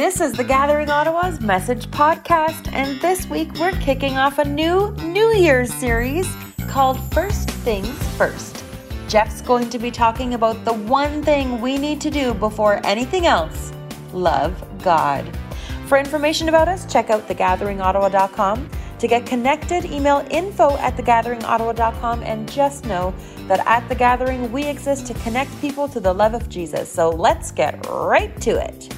This is the Gathering Ottawa's Message Podcast, and this week we're kicking off a new New Year's series called First Things First. Jeff's going to be talking about the one thing we need to do before anything else love God. For information about us, check out thegatheringottawa.com. To get connected, email info at thegatheringottawa.com and just know that at The Gathering, we exist to connect people to the love of Jesus. So let's get right to it.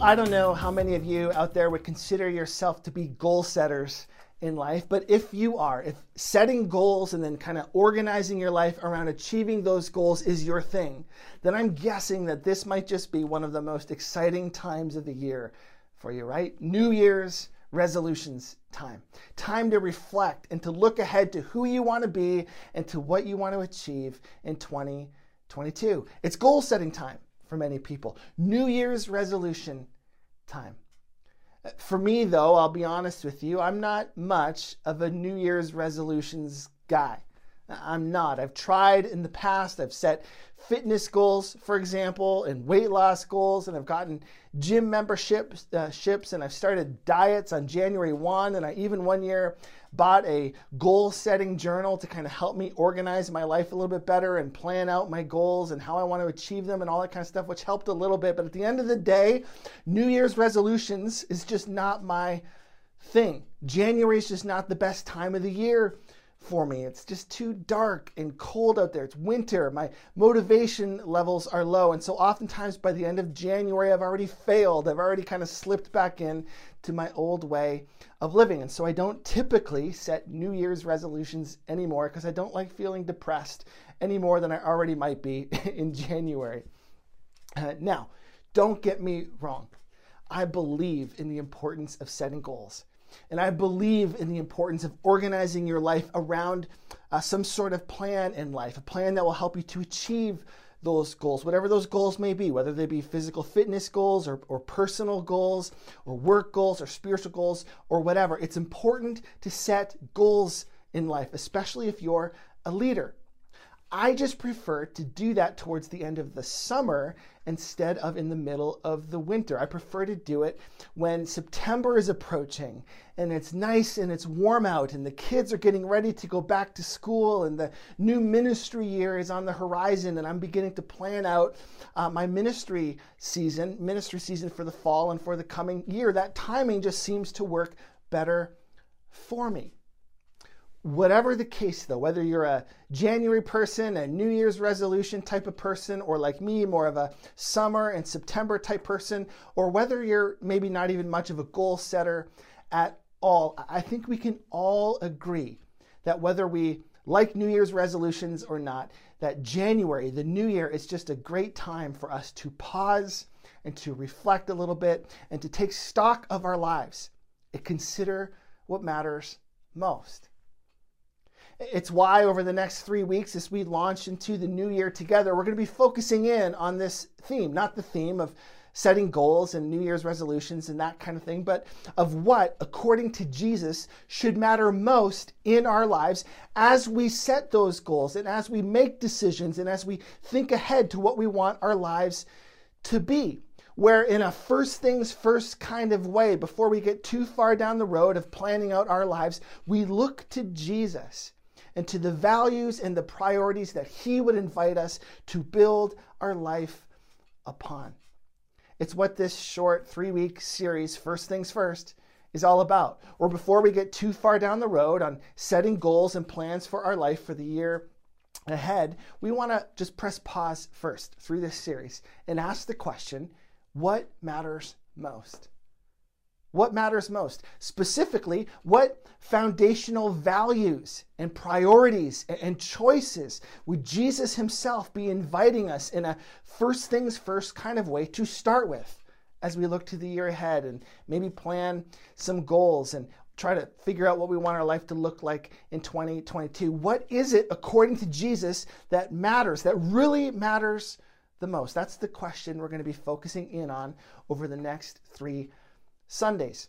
I don't know how many of you out there would consider yourself to be goal setters in life, but if you are, if setting goals and then kind of organizing your life around achieving those goals is your thing, then I'm guessing that this might just be one of the most exciting times of the year for you, right? New Year's resolutions time. Time to reflect and to look ahead to who you want to be and to what you want to achieve in 2022. It's goal setting time for many people. New Year's resolution time. For me, though, I'll be honest with you, I'm not much of a New Year's resolutions guy. I'm not. I've tried in the past. I've set fitness goals, for example, and weight loss goals, and I've gotten gym memberships, uh, ships, and I've started diets on January 1. And I even one year bought a goal setting journal to kind of help me organize my life a little bit better and plan out my goals and how I want to achieve them and all that kind of stuff, which helped a little bit. But at the end of the day, New Year's resolutions is just not my thing. January is just not the best time of the year for me. It's just too dark and cold out there. It's winter. My motivation levels are low. And so oftentimes by the end of January, I've already failed. I've already kind of slipped back in to my old way of living. And so I don't typically set New Year's resolutions anymore because I don't like feeling depressed any more than I already might be in January. Uh, now, don't get me wrong. I believe in the importance of setting goals. And I believe in the importance of organizing your life around uh, some sort of plan in life, a plan that will help you to achieve those goals, whatever those goals may be, whether they be physical fitness goals or, or personal goals or work goals or spiritual goals or whatever. It's important to set goals in life, especially if you're a leader. I just prefer to do that towards the end of the summer instead of in the middle of the winter. I prefer to do it when September is approaching and it's nice and it's warm out and the kids are getting ready to go back to school and the new ministry year is on the horizon and I'm beginning to plan out uh, my ministry season, ministry season for the fall and for the coming year. That timing just seems to work better for me. Whatever the case, though, whether you're a January person, a New Year's resolution type of person, or like me, more of a summer and September type person, or whether you're maybe not even much of a goal setter at all, I think we can all agree that whether we like New Year's resolutions or not, that January, the new year, is just a great time for us to pause and to reflect a little bit and to take stock of our lives and consider what matters most. It's why over the next three weeks, as we launch into the new year together, we're going to be focusing in on this theme, not the theme of setting goals and New Year's resolutions and that kind of thing, but of what, according to Jesus, should matter most in our lives as we set those goals and as we make decisions and as we think ahead to what we want our lives to be. Where, in a first things first kind of way, before we get too far down the road of planning out our lives, we look to Jesus and to the values and the priorities that He would invite us to build our life upon. It's what this short three week series, First Things First, is all about. Or before we get too far down the road on setting goals and plans for our life for the year ahead, we want to just press pause first through this series and ask the question what matters most? What matters most? Specifically, what foundational values and priorities and choices would Jesus himself be inviting us in a first things first kind of way to start with as we look to the year ahead and maybe plan some goals and try to figure out what we want our life to look like in 2022? What is it, according to Jesus, that matters, that really matters the most? That's the question we're going to be focusing in on over the next three Sundays.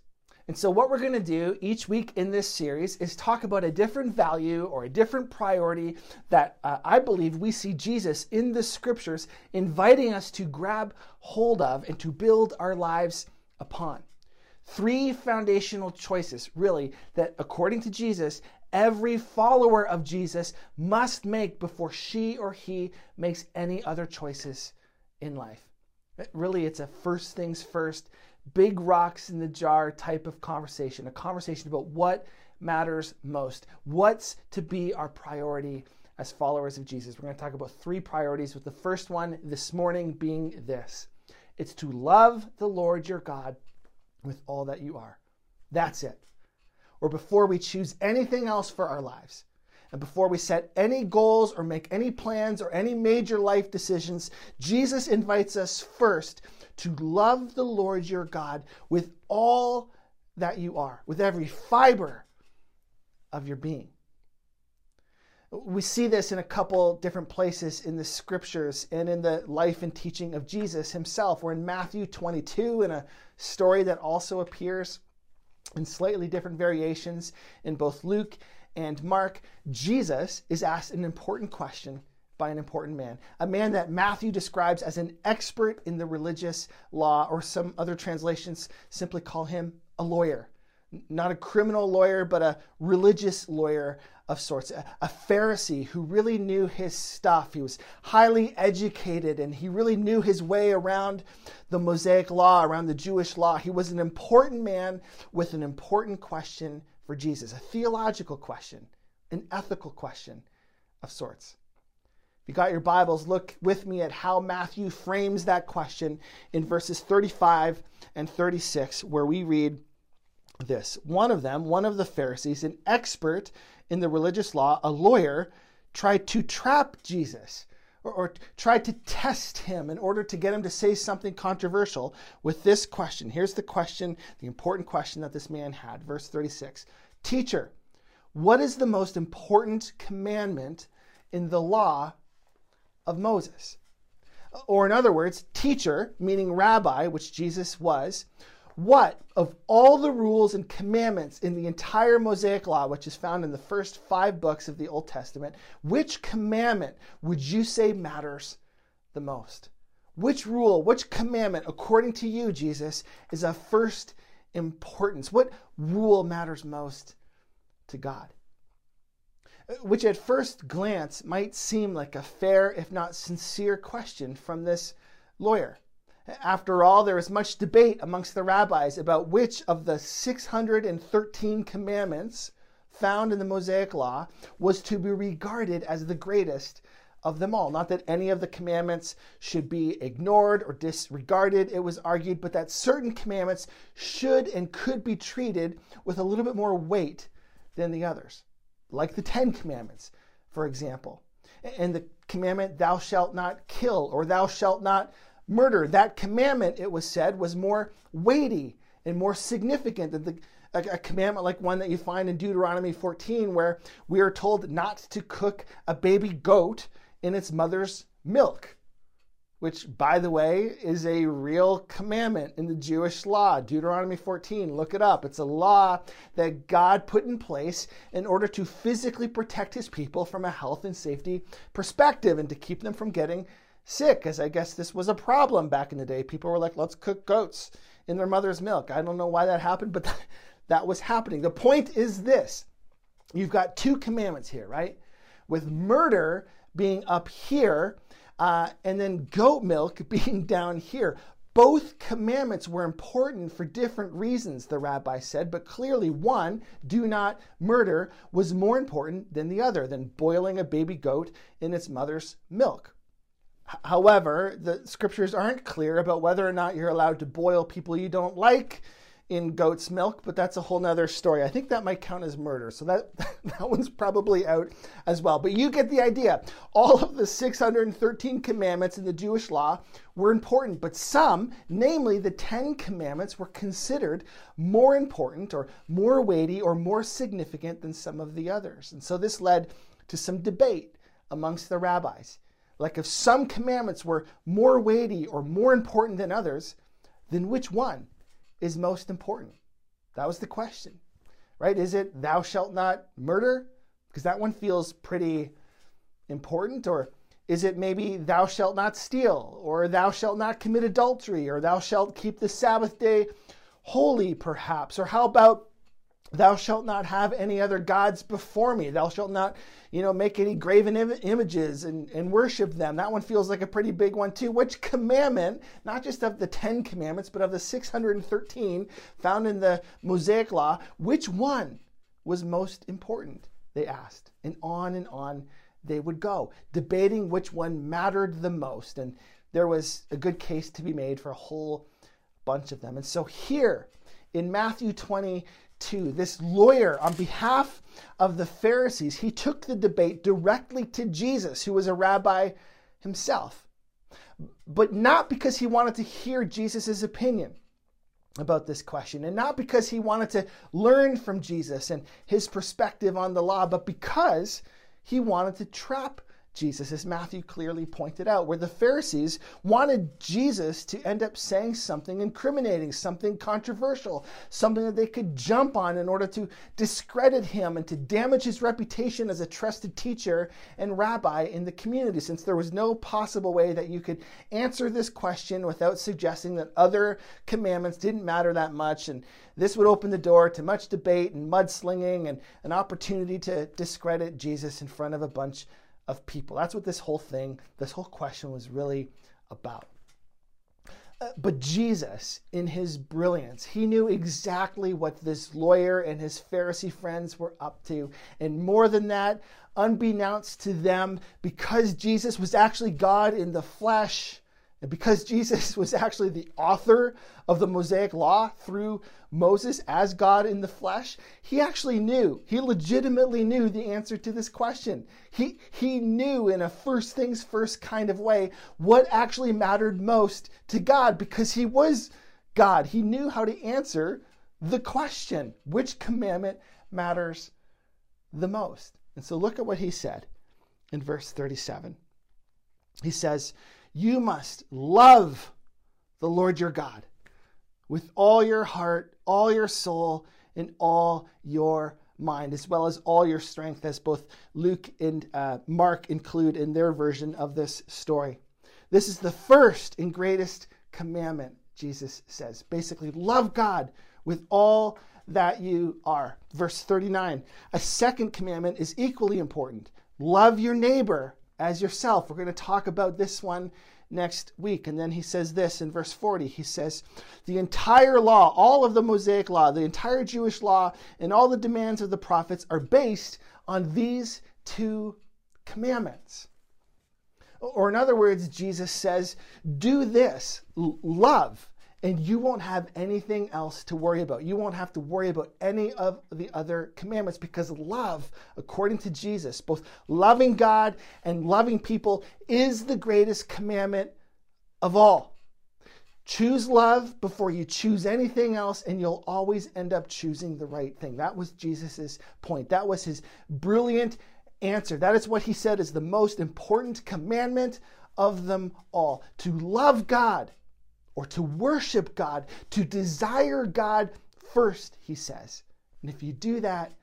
And so, what we're going to do each week in this series is talk about a different value or a different priority that uh, I believe we see Jesus in the scriptures inviting us to grab hold of and to build our lives upon. Three foundational choices, really, that according to Jesus, every follower of Jesus must make before she or he makes any other choices in life. Really, it's a first things first big rocks in the jar type of conversation, a conversation about what matters most, what's to be our priority as followers of Jesus. We're going to talk about three priorities, with the first one this morning being this it's to love the Lord your God with all that you are. That's it. Or before we choose anything else for our lives, and before we set any goals or make any plans or any major life decisions, Jesus invites us first to love the Lord your God with all that you are, with every fiber of your being. We see this in a couple different places in the scriptures and in the life and teaching of Jesus himself. We're in Matthew 22 in a story that also appears in slightly different variations in both Luke and Mark. Jesus is asked an important question by an important man, a man that Matthew describes as an expert in the religious law, or some other translations simply call him a lawyer. Not a criminal lawyer, but a religious lawyer of sorts, a, Pharisee who really knew his stuff. He was highly educated and he really knew his way around the Mosaic law, around the Jewish law. He was an important man with an important question for Jesus, a theological question, an ethical question of sorts If you got your Bibles, look with me at how Matthew frames that question in verses 35 and 36, where we read this. One of them, one of the Pharisees, an expert in the religious law, a lawyer, tried to trap Jesus or, or tried to test him in order to get him to say something controversial with this question. Here's the question, the important question that this man had. Verse 36 Teacher, what is the most important commandment in the law of Moses. Or, in other words, teacher, meaning rabbi, which Jesus was, what of all the rules and commandments in the entire Mosaic Law, which is found in the first five books of the Old Testament, which commandment would you say matters the most? Which rule, which commandment, according to you, Jesus, is of first importance? What rule matters most to God? which at first glance might seem like a fair, if not sincere, question from this lawyer. After all, there is much debate amongst the rabbis about which of the 613 commandments found in the Mosaic Law was to be regarded as the greatest of them all. Not that any of the commandments should be ignored or disregarded, it was argued, but that certain commandments should and could be treated with a little bit more weight than the others like the Ten Commandments, for example. And the commandment, thou shalt not kill or thou shalt not murder. That commandment, it was said, was more weighty and more significant than the, a, a, commandment like one that you find in Deuteronomy 14, where we are told not to cook a baby goat in its mother's milk which, by the way, is a real commandment in the Jewish law. Deuteronomy 14, look it up. It's a law that God put in place in order to physically protect his people from a health and safety perspective and to keep them from getting sick, as I guess this was a problem back in the day. People were like, let's cook goats in their mother's milk. I don't know why that happened, but that was happening. The point is this you've got two commandments here, right? With murder being up here uh, and then goat milk being down here. Both commandments were important for different reasons, the rabbi said, but clearly one, do not murder, was more important than the other, than boiling a baby goat in its mother's milk. However, the scriptures aren't clear about whether or not you're allowed to boil people you don't like in goat's milk, but that's a whole nother story. I think that might count as murder. So that, that one's probably out as well. But you get the idea. All of the 613 commandments in the Jewish law were important, but some, namely the 10 commandments, were considered more important or more weighty or more significant than some of the others. And so this led to some debate amongst the rabbis. Like if some commandments were more weighty or more important than others, then which one? is most important. That was the question, right? Is it thou shalt not murder? Because that one feels pretty important. Or is it maybe thou shalt not steal? Or thou shalt not commit adultery? Or thou shalt keep the Sabbath day holy, perhaps? Or how about thou shalt not have any other gods before me. Thou shalt not you know make any graven Im- images and, and worship them. That one feels like a pretty big one too. Which commandment not just of the 10 commandments but of the 613 found in the mosaic law which one was most important? They asked. And on and on they would go debating which one mattered the most. And there was a good case to be made for a whole bunch of them. And so here in Matthew 20 2, this lawyer, on behalf of the Pharisees, he took the debate directly to Jesus, who was a rabbi himself. But not because he wanted to hear Jesus' opinion about this question, and not because he wanted to learn from Jesus and his perspective on the law, but because he wanted to trap Jesus, as Matthew clearly pointed out, where the Pharisees wanted Jesus to end up saying something incriminating, something controversial, something that they could jump on in order to discredit him and to damage his reputation as a trusted teacher and rabbi in the community, since there was no possible way that you could answer this question without suggesting that other commandments didn't matter that much. And this would open the door to much debate and mudslinging and an opportunity to discredit Jesus in front of a bunch of people. That's what this whole thing, this whole question was really about. Uh, but Jesus, in his brilliance, he knew exactly what this lawyer and his Pharisee friends were up to. And more than that, unbeknownst to them, because Jesus was actually God in the flesh, and because Jesus was actually the author of the Mosaic Law through Moses as God in the flesh, he actually knew, he legitimately knew the answer to this question. He, he knew in a first things first kind of way what actually mattered most to God because he was God. He knew how to answer the question which commandment matters the most? And so look at what he said in verse 37. He says, You must love the Lord your God with all your heart, all your soul, and all your mind, as well as all your strength, as both Luke and uh, Mark include in their version of this story. This is the first and greatest commandment, Jesus says. Basically, love God with all that you are. Verse 39. A second commandment is equally important love your neighbor as yourself. We're going to talk about this one next week. And then he says this in verse 40 he says, The entire law, all of the Mosaic law, the entire Jewish law, and all the demands of the prophets are based on these two commandments. Or, in other words, Jesus says, Do this, love and you won't have anything else to worry about. You won't have to worry about any of the other commandments because love, according to Jesus, both loving God and loving people, is the greatest commandment of all. Choose love before you choose anything else, and you'll always end up choosing the right thing. That was Jesus' point. That was his brilliant answer. That is what he said is the most important commandment of them all to love God or to worship God, to desire God first, he says. And if you do that,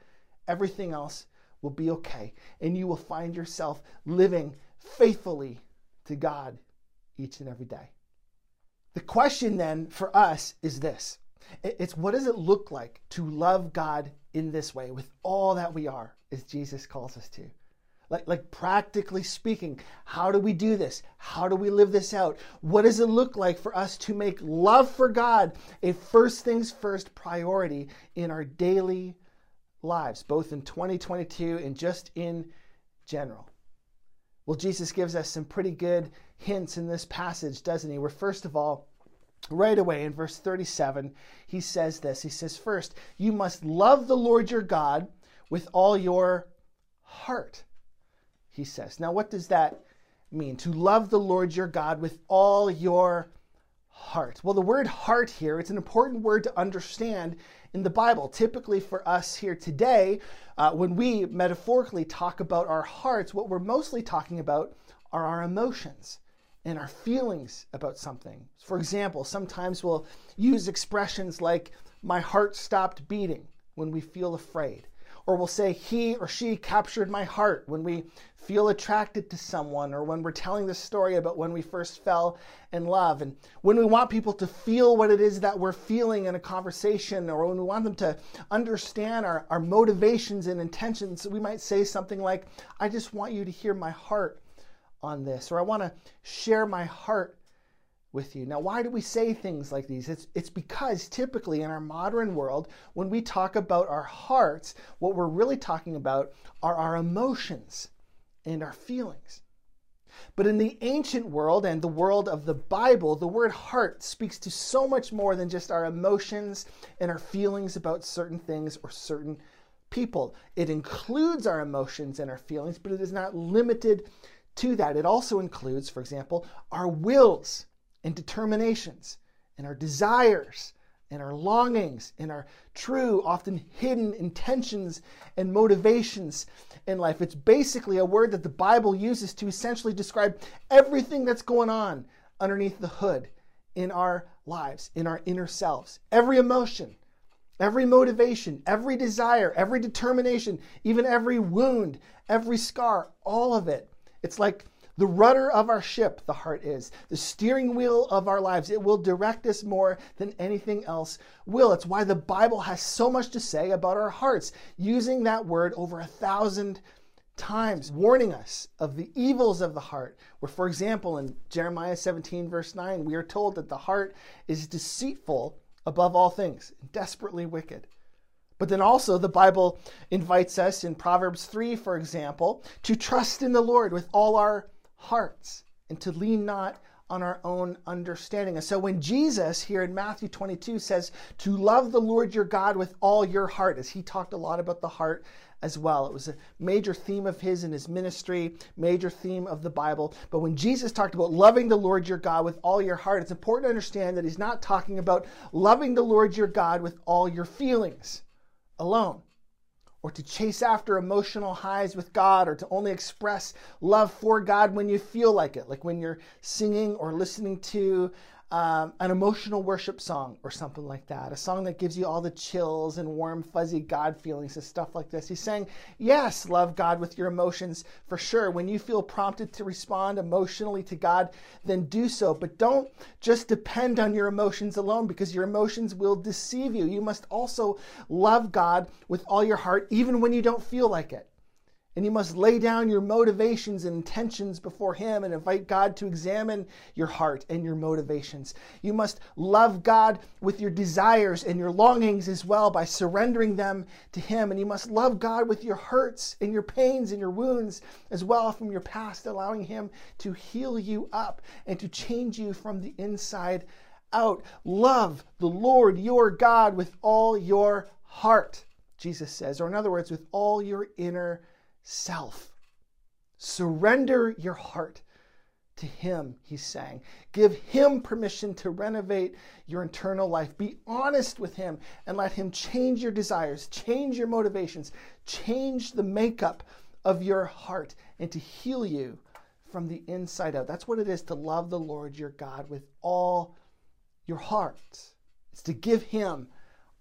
everything else will be okay. And you will find yourself living faithfully to God each and every day. The question then for us is this it's what does it look like to love God in this way with all that we are, as Jesus calls us to? Like, like practically speaking, how do we do this? How do we live this out? What does it look like for us to make love for God a first things first priority in our daily lives, both in 2022 and just in general? Well, Jesus gives us some pretty good hints in this passage, doesn't he? Where, first of all, right away in verse 37, he says this He says, First, you must love the Lord your God with all your heart he says. Now, what does that mean? To love the Lord your God with all your heart. Well, the word heart here, it's an important word to understand in the Bible. Typically, for us here today, uh, when we metaphorically talk about our hearts, what we're mostly talking about are our emotions and our feelings about something. For example, sometimes we'll use expressions like my heart stopped beating when we feel afraid. Or we'll say, he or she captured my heart when we feel attracted to someone, or when we're telling the story about when we first fell in love. And when we want people to feel what it is that we're feeling in a conversation, or when we want them to understand our, our motivations and intentions, we might say something like, I just want you to hear my heart on this, or I want to share my heart with you. Now, why do we say things like these? It's, it's because typically in our modern world, when we talk about our hearts, what we're really talking about are our emotions and our feelings. But in the ancient world and the world of the Bible, the word heart speaks to so much more than just our emotions and our feelings about certain things or certain people. It includes our emotions and our feelings, but it is not limited to that. It also includes, for example, our wills and determinations and our desires and our longings and our true, often hidden intentions and motivations in life. It's basically a word that the Bible uses to essentially describe everything that's going on underneath the hood in our lives, in our inner selves. Every emotion, every motivation, every desire, every determination, even every wound, every scar, all of it. It's like the rudder of our ship, the heart is, the steering wheel of our lives. It will direct us more than anything else will. It's why the Bible has so much to say about our hearts, using that word over a thousand times, warning us of the evils of the heart. Where, for example, in Jeremiah 17, verse 9, we are told that the heart is deceitful above all things, desperately wicked. But then also, the Bible invites us in Proverbs 3, for example, to trust in the Lord with all our hearts and to lean not on our own understanding. And so when Jesus here in Matthew 22 says to love the Lord your God with all your heart, as he talked a lot about the heart as well. It was a major theme of his in his ministry, major theme of the Bible. But when Jesus talked about loving the Lord your God with all your heart, it's important to understand that he's not talking about loving the Lord your God with all your feelings alone or to chase after emotional highs with God, or to only express love for God when you feel like it, like when you're singing or listening to um, an emotional worship song or something like that, a song that gives you all the chills and warm, fuzzy God feelings and stuff like this. He's saying, yes, love God with your emotions for sure. When you feel prompted to respond emotionally to God, then do so. But don't just depend on your emotions alone because your emotions will deceive you. You must also love God with all your heart, even when you don't feel like it. And you must lay down your motivations and intentions before Him and invite God to examine your heart and your motivations. You must love God with your desires and your longings as well by surrendering them to Him. And you must love God with your hurts and your pains and your wounds as well from your past, allowing Him to heal you up and to change you from the inside out. Love the Lord your God with all your heart, Jesus says, or in other words, with all your inner self. Surrender your heart to Him, he's saying. Give Him permission to renovate your internal life. Be honest with Him and let Him change your desires, change your motivations, change the makeup of your heart, and to heal you from the inside out. That's what it is to love the Lord your God with all your heart. It's to give Him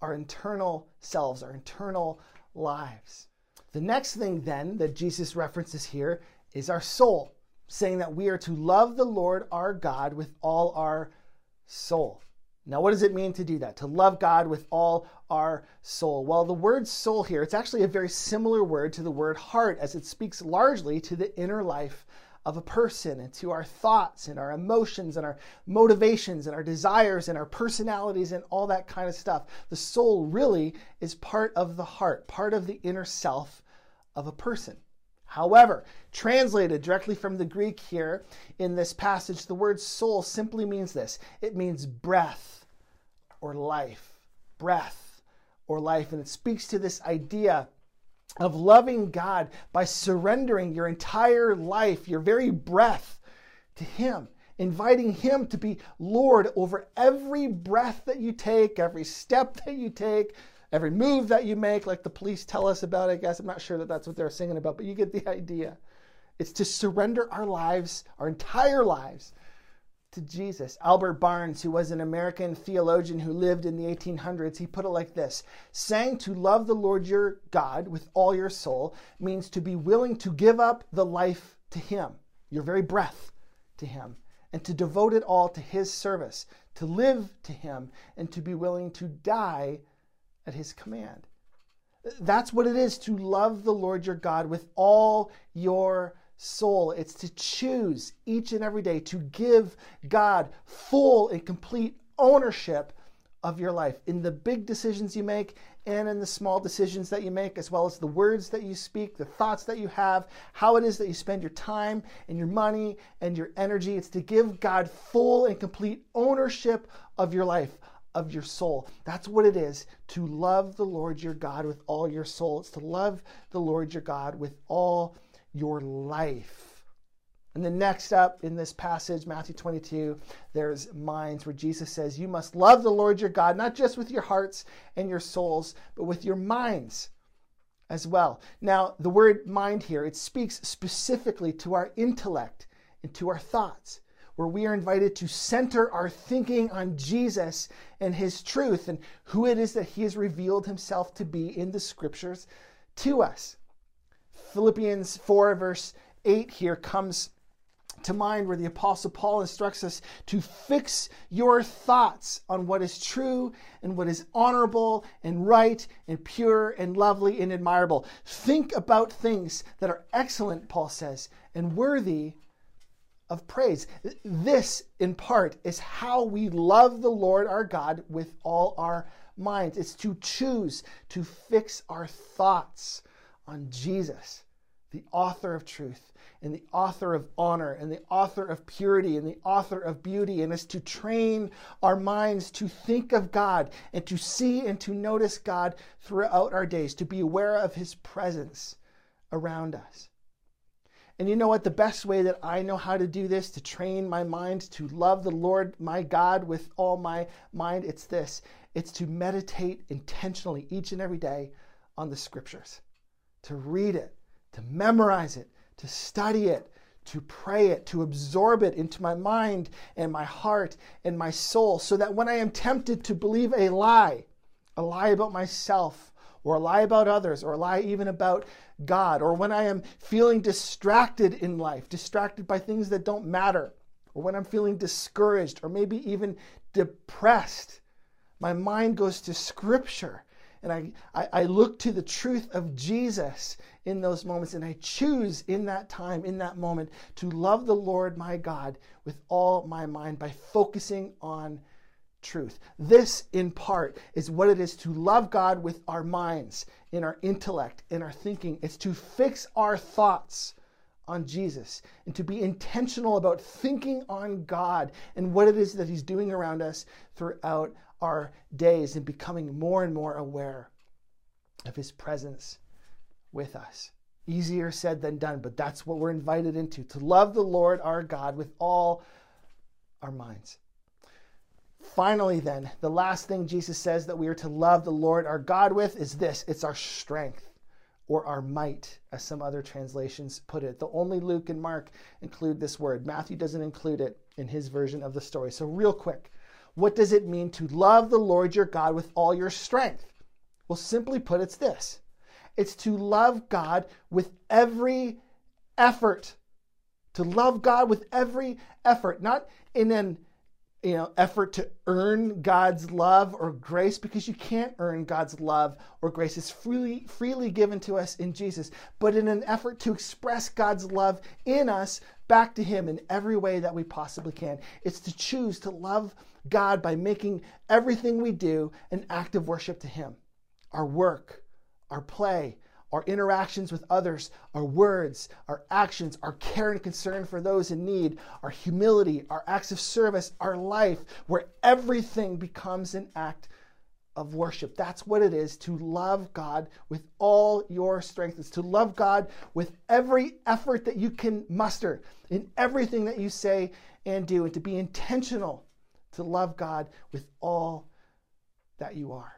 our internal selves, our internal lives. The next thing, then, that Jesus references here is our soul, saying that we are to love the Lord our God with all our soul. Now, what does it mean to do that? To love God with all our soul? Well, the word soul here, it's actually a very similar word to the word heart, as it speaks largely to the inner life of a person and to our thoughts and our emotions and our motivations and our desires and our personalities and all that kind of stuff. The soul really is part of the heart, part of the inner self of a person. However, translated directly from the Greek here in this passage, the word soul simply means this it means breath or life. Breath or life. And it speaks to this idea of loving God by surrendering your entire life, your very breath, to Him inviting Him to be Lord over every breath that you take, every step that you take, every move that you make, like the police tell us about, I guess. I'm not sure that that's what they're singing about, but you get the idea. It's to surrender our lives, our entire lives, to Jesus. Albert Barnes, who was an American theologian who lived in the 1800s, he put it like this Saying to love the Lord your God with all your soul means to be willing to give up the life to Him, your very breath to Him, and to devote it all to His service, to live to Him, and to be willing to die at His command. That's what it is to love the Lord your God with all your soul. It's to choose each and every day to give God full and complete ownership of your life in the big decisions you make and in the small decisions that you make, as well as the words that you speak, the thoughts that you have, how it is that you spend your time and your money and your energy. It's to give God full and complete ownership of your life, of your soul. That's what it is to love the Lord your God with all your soul. It's to love the Lord your God with all your life. And then next up in this passage, Matthew 22, there's minds where Jesus says, You must love the Lord your God, not just with your hearts and your souls, but with your minds as well. Now, the word mind here, it speaks specifically to our intellect and to our thoughts, where we are invited to center our thinking on Jesus and his truth and who it is that he has revealed himself to be in the scriptures to us. Philippians 4, verse 8 here comes to mind where the Apostle Paul instructs us to fix your thoughts on what is true and what is honorable and right and pure and lovely and admirable. Think about things that are excellent, Paul says, and worthy of praise. This, in part, is how we love the Lord our God with all our minds. It's to choose to fix our thoughts on Jesus the author of truth and the author of honor and the author of purity and the author of beauty and is to train our minds to think of God and to see and to notice God throughout our days, to be aware of his presence around us. And you know what? The best way that I know how to do this, to train my mind to love the Lord my God with all my mind, it's this it's to meditate intentionally each and every day on the scriptures, to read it, to memorize it, to study it, to pray it, to absorb it into my mind and my heart and my soul, so that when I am tempted to believe a lie, a lie about myself, or a lie about others, or a lie even about God, or when I am feeling distracted in life, distracted by things that don't matter, or when I'm feeling discouraged, or maybe even depressed, my mind goes to Scripture and I, I, I, look to the truth of Jesus in those moments, and I choose in that time, in that moment, to love the Lord my God with all my mind by focusing on truth. This, in part, is what it is to love God with our minds, in our intellect, in our thinking. It's to fix our thoughts on Jesus and to be intentional about thinking on God and what it is that He's doing around us throughout our days and becoming more and more aware of His presence with us. Easier said than done, but that's what we're invited into to love the Lord our God with all our minds. Finally, then, the last thing Jesus says that we are to love the Lord our God with is this it's our strength or our might, as some other translations put it. The only Luke and Mark include this word. Matthew doesn't include it in his version of the story. So, real quick, what does it mean to love the Lord your God with all your strength? Well, simply put, it's this it's to love God with every effort. To love God with every effort, not in an you know, effort to earn God's love or grace because you can't earn God's love or grace. It's freely, freely given to us in Jesus, but in an effort to express God's love in us back to Him in every way that we possibly can. It's to choose to love God by making everything we do an act of worship to Him. Our work, our play, our interactions with others, our words, our actions, our care and concern for those in need, our humility, our acts of service, our life, where everything becomes an act of worship. That's what it is to love God with all your strength. It's to love God with every effort that you can muster in everything that you say and do, and to be intentional to love God with all that you are.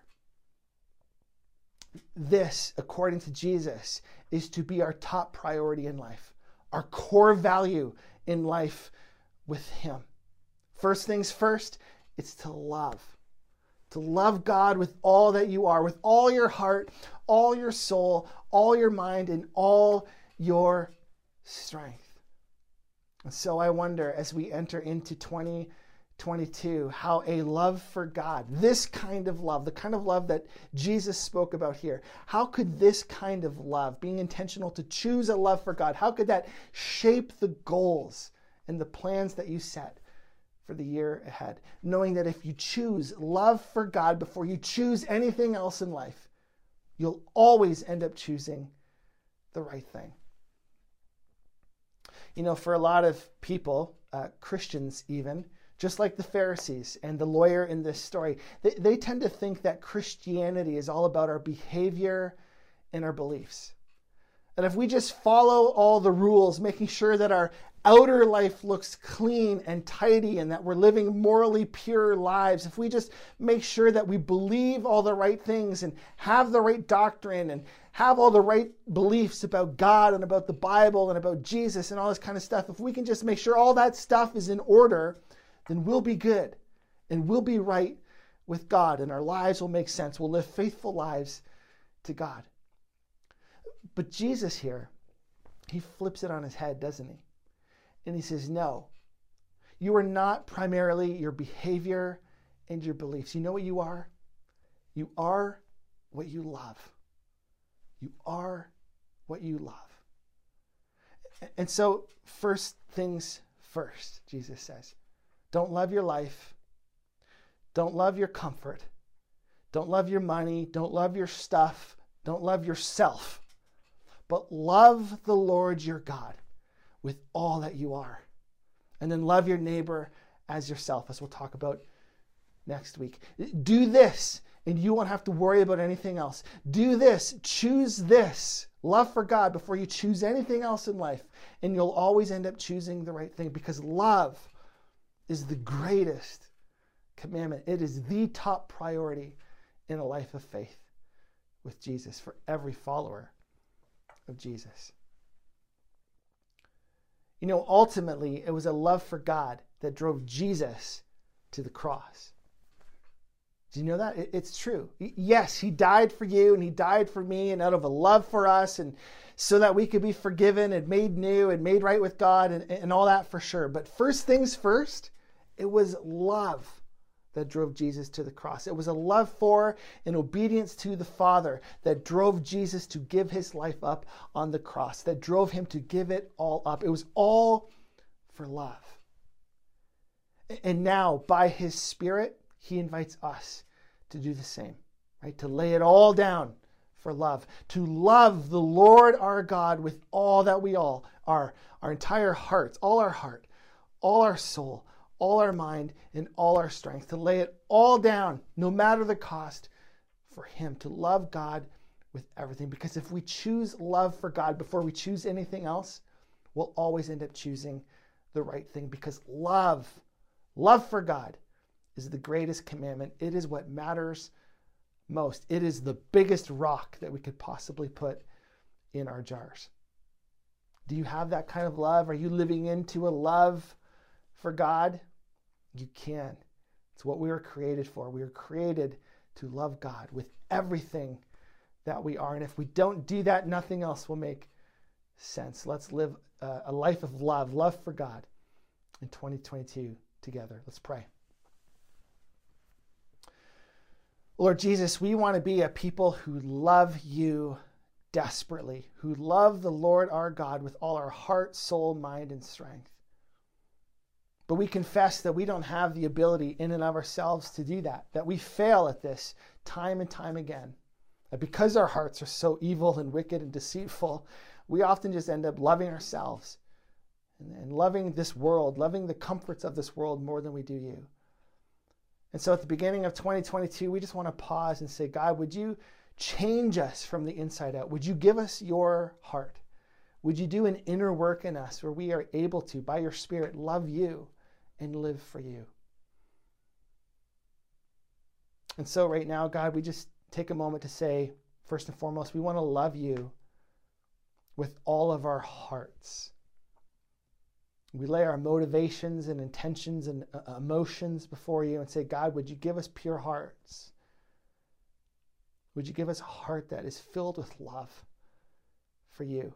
This, according to Jesus, is to be our top priority in life, our core value in life with Him. First things first, it's to love. To love God with all that you are, with all your heart, all your soul, all your mind, and all your strength. And so I wonder as we enter into 2022 how a love for God, this kind of love, the kind of love that Jesus spoke about here, how could this kind of love, being intentional to choose a love for God, how could that shape the goals and the plans that you set? For the year ahead, knowing that if you choose love for God before you choose anything else in life, you'll always end up choosing the right thing. You know, for a lot of people, uh, Christians even, just like the Pharisees and the lawyer in this story, they, they tend to think that Christianity is all about our behavior and our beliefs. And if we just follow all the rules, making sure that our outer life looks clean and tidy and that we're living morally pure lives, if we just make sure that we believe all the right things and have the right doctrine and have all the right beliefs about God and about the Bible and about Jesus and all this kind of stuff, if we can just make sure all that stuff is in order, then we'll be good and we'll be right with God and our lives will make sense. We'll live faithful lives to God. But Jesus here, he flips it on his head, doesn't he? And he says, No, you are not primarily your behavior and your beliefs. You know what you are? You are what you love. You are what you love. And so, first things first, Jesus says. Don't love your life. Don't love your comfort. Don't love your money. Don't love your stuff. Don't love yourself. But love the Lord your God with all that you are. And then love your neighbor as yourself, as we'll talk about next week. Do this, and you won't have to worry about anything else. Do this, choose this. Love for God before you choose anything else in life, and you'll always end up choosing the right thing because love is the greatest commandment. It is the top priority in a life of faith with Jesus for every follower of Jesus. You know, ultimately, it was a love for God that drove Jesus to the cross. Do you know that? It's true. Yes, he died for you and he died for me and out of a love for us and so that we could be forgiven and made new and made right with God and, and all that for sure. But first things first, it was love that drove Jesus to the cross. It was a love for and obedience to the Father that drove Jesus to give his life up on the cross, that drove him to give it all up. It was all for love. And now, by his Spirit, he invites us to do the same, right? To lay it all down for love, to love the Lord our God with all that we all are, our entire hearts, all our heart, all our soul, all our mind, and all our strength, to lay it all down, no matter the cost, for Him, to love God with everything. Because if we choose love for God before we choose anything else, we'll always end up choosing the right thing because love, love for God, is the greatest commandment. It is what matters most. It is the biggest rock that we could possibly put in our jars. Do you have that kind of love? Are you living into a love for God? You can. It's what we were created for. We were created to love God with everything that we are. And if we don't do that, nothing else will make sense. Let's live uh, a life of love, love for God in 2022 together. Let's pray. Lord Jesus, we want to be a people who love you desperately, who love the Lord our God with all our heart, soul, mind, and strength. But we confess that we don't have the ability in and of ourselves to do that, that we fail at this time and time again. That because our hearts are so evil and wicked and deceitful, we often just end up loving ourselves and, loving this world, loving the comforts of this world more than we do you. And so at the beginning of 2022, we just want to pause and say, God, would you change us from the inside out? Would you give us your heart? Would you do an inner work in us where we are able to, by your Spirit, love you and live for you? And so, right now, God, we just take a moment to say, first and foremost, we want to love you with all of our hearts. We lay our motivations and intentions and uh, emotions before you and say, God, would you give us pure hearts? Would you give us a heart that is filled with love for you?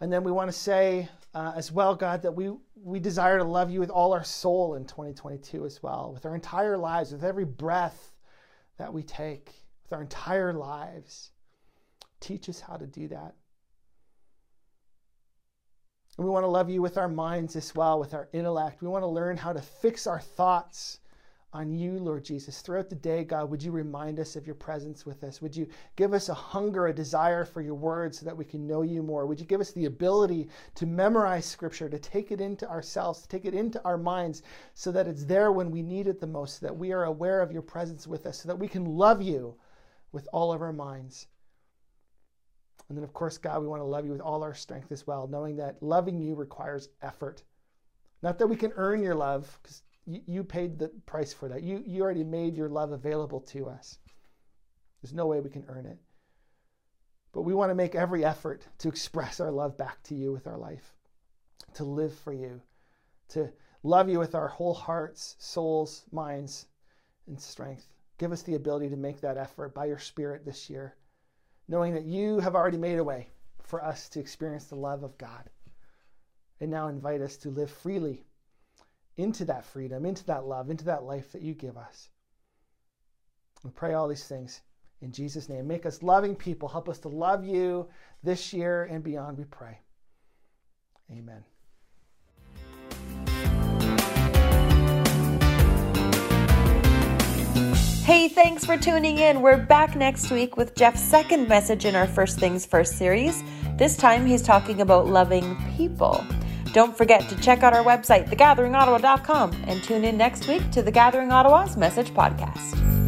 And then we want to say uh, as well, God, that we, we desire to love you with all our soul in 2022 as well, with our entire lives, with every breath that we take, with our entire lives. Teach us how to do that. And we want to love you with our minds as well, with our intellect. We want to learn how to fix our thoughts on you, Lord Jesus. Throughout the day, God, would you remind us of your presence with us? Would you give us a hunger, a desire for your word so that we can know you more? Would you give us the ability to memorize scripture, to take it into ourselves, to take it into our minds so that it's there when we need it the most, so that we are aware of your presence with us, so that we can love you with all of our minds? And then, of course, God, we want to love you with all our strength as well, knowing that loving you requires effort. Not that we can earn your love, because you, you paid the price for that. You, you already made your love available to us. There's no way we can earn it. But we want to make every effort to express our love back to you with our life, to live for you, to love you with our whole hearts, souls, minds, and strength. Give us the ability to make that effort by your Spirit this year knowing that you have already made a way for us to experience the love of God. And now invite us to live freely into that freedom, into that love, into that life that you give us. We pray all these things in Jesus' name. Make us loving people. Help us to love you this year and beyond, we pray. Amen. Hey, thanks for tuning in. We're back next week with Jeff's second message in our First Things First series. This time he's talking about loving people. Don't forget to check out our website, thegatheringottawa.com, and tune in next week to the Gathering Ottawa's Message Podcast.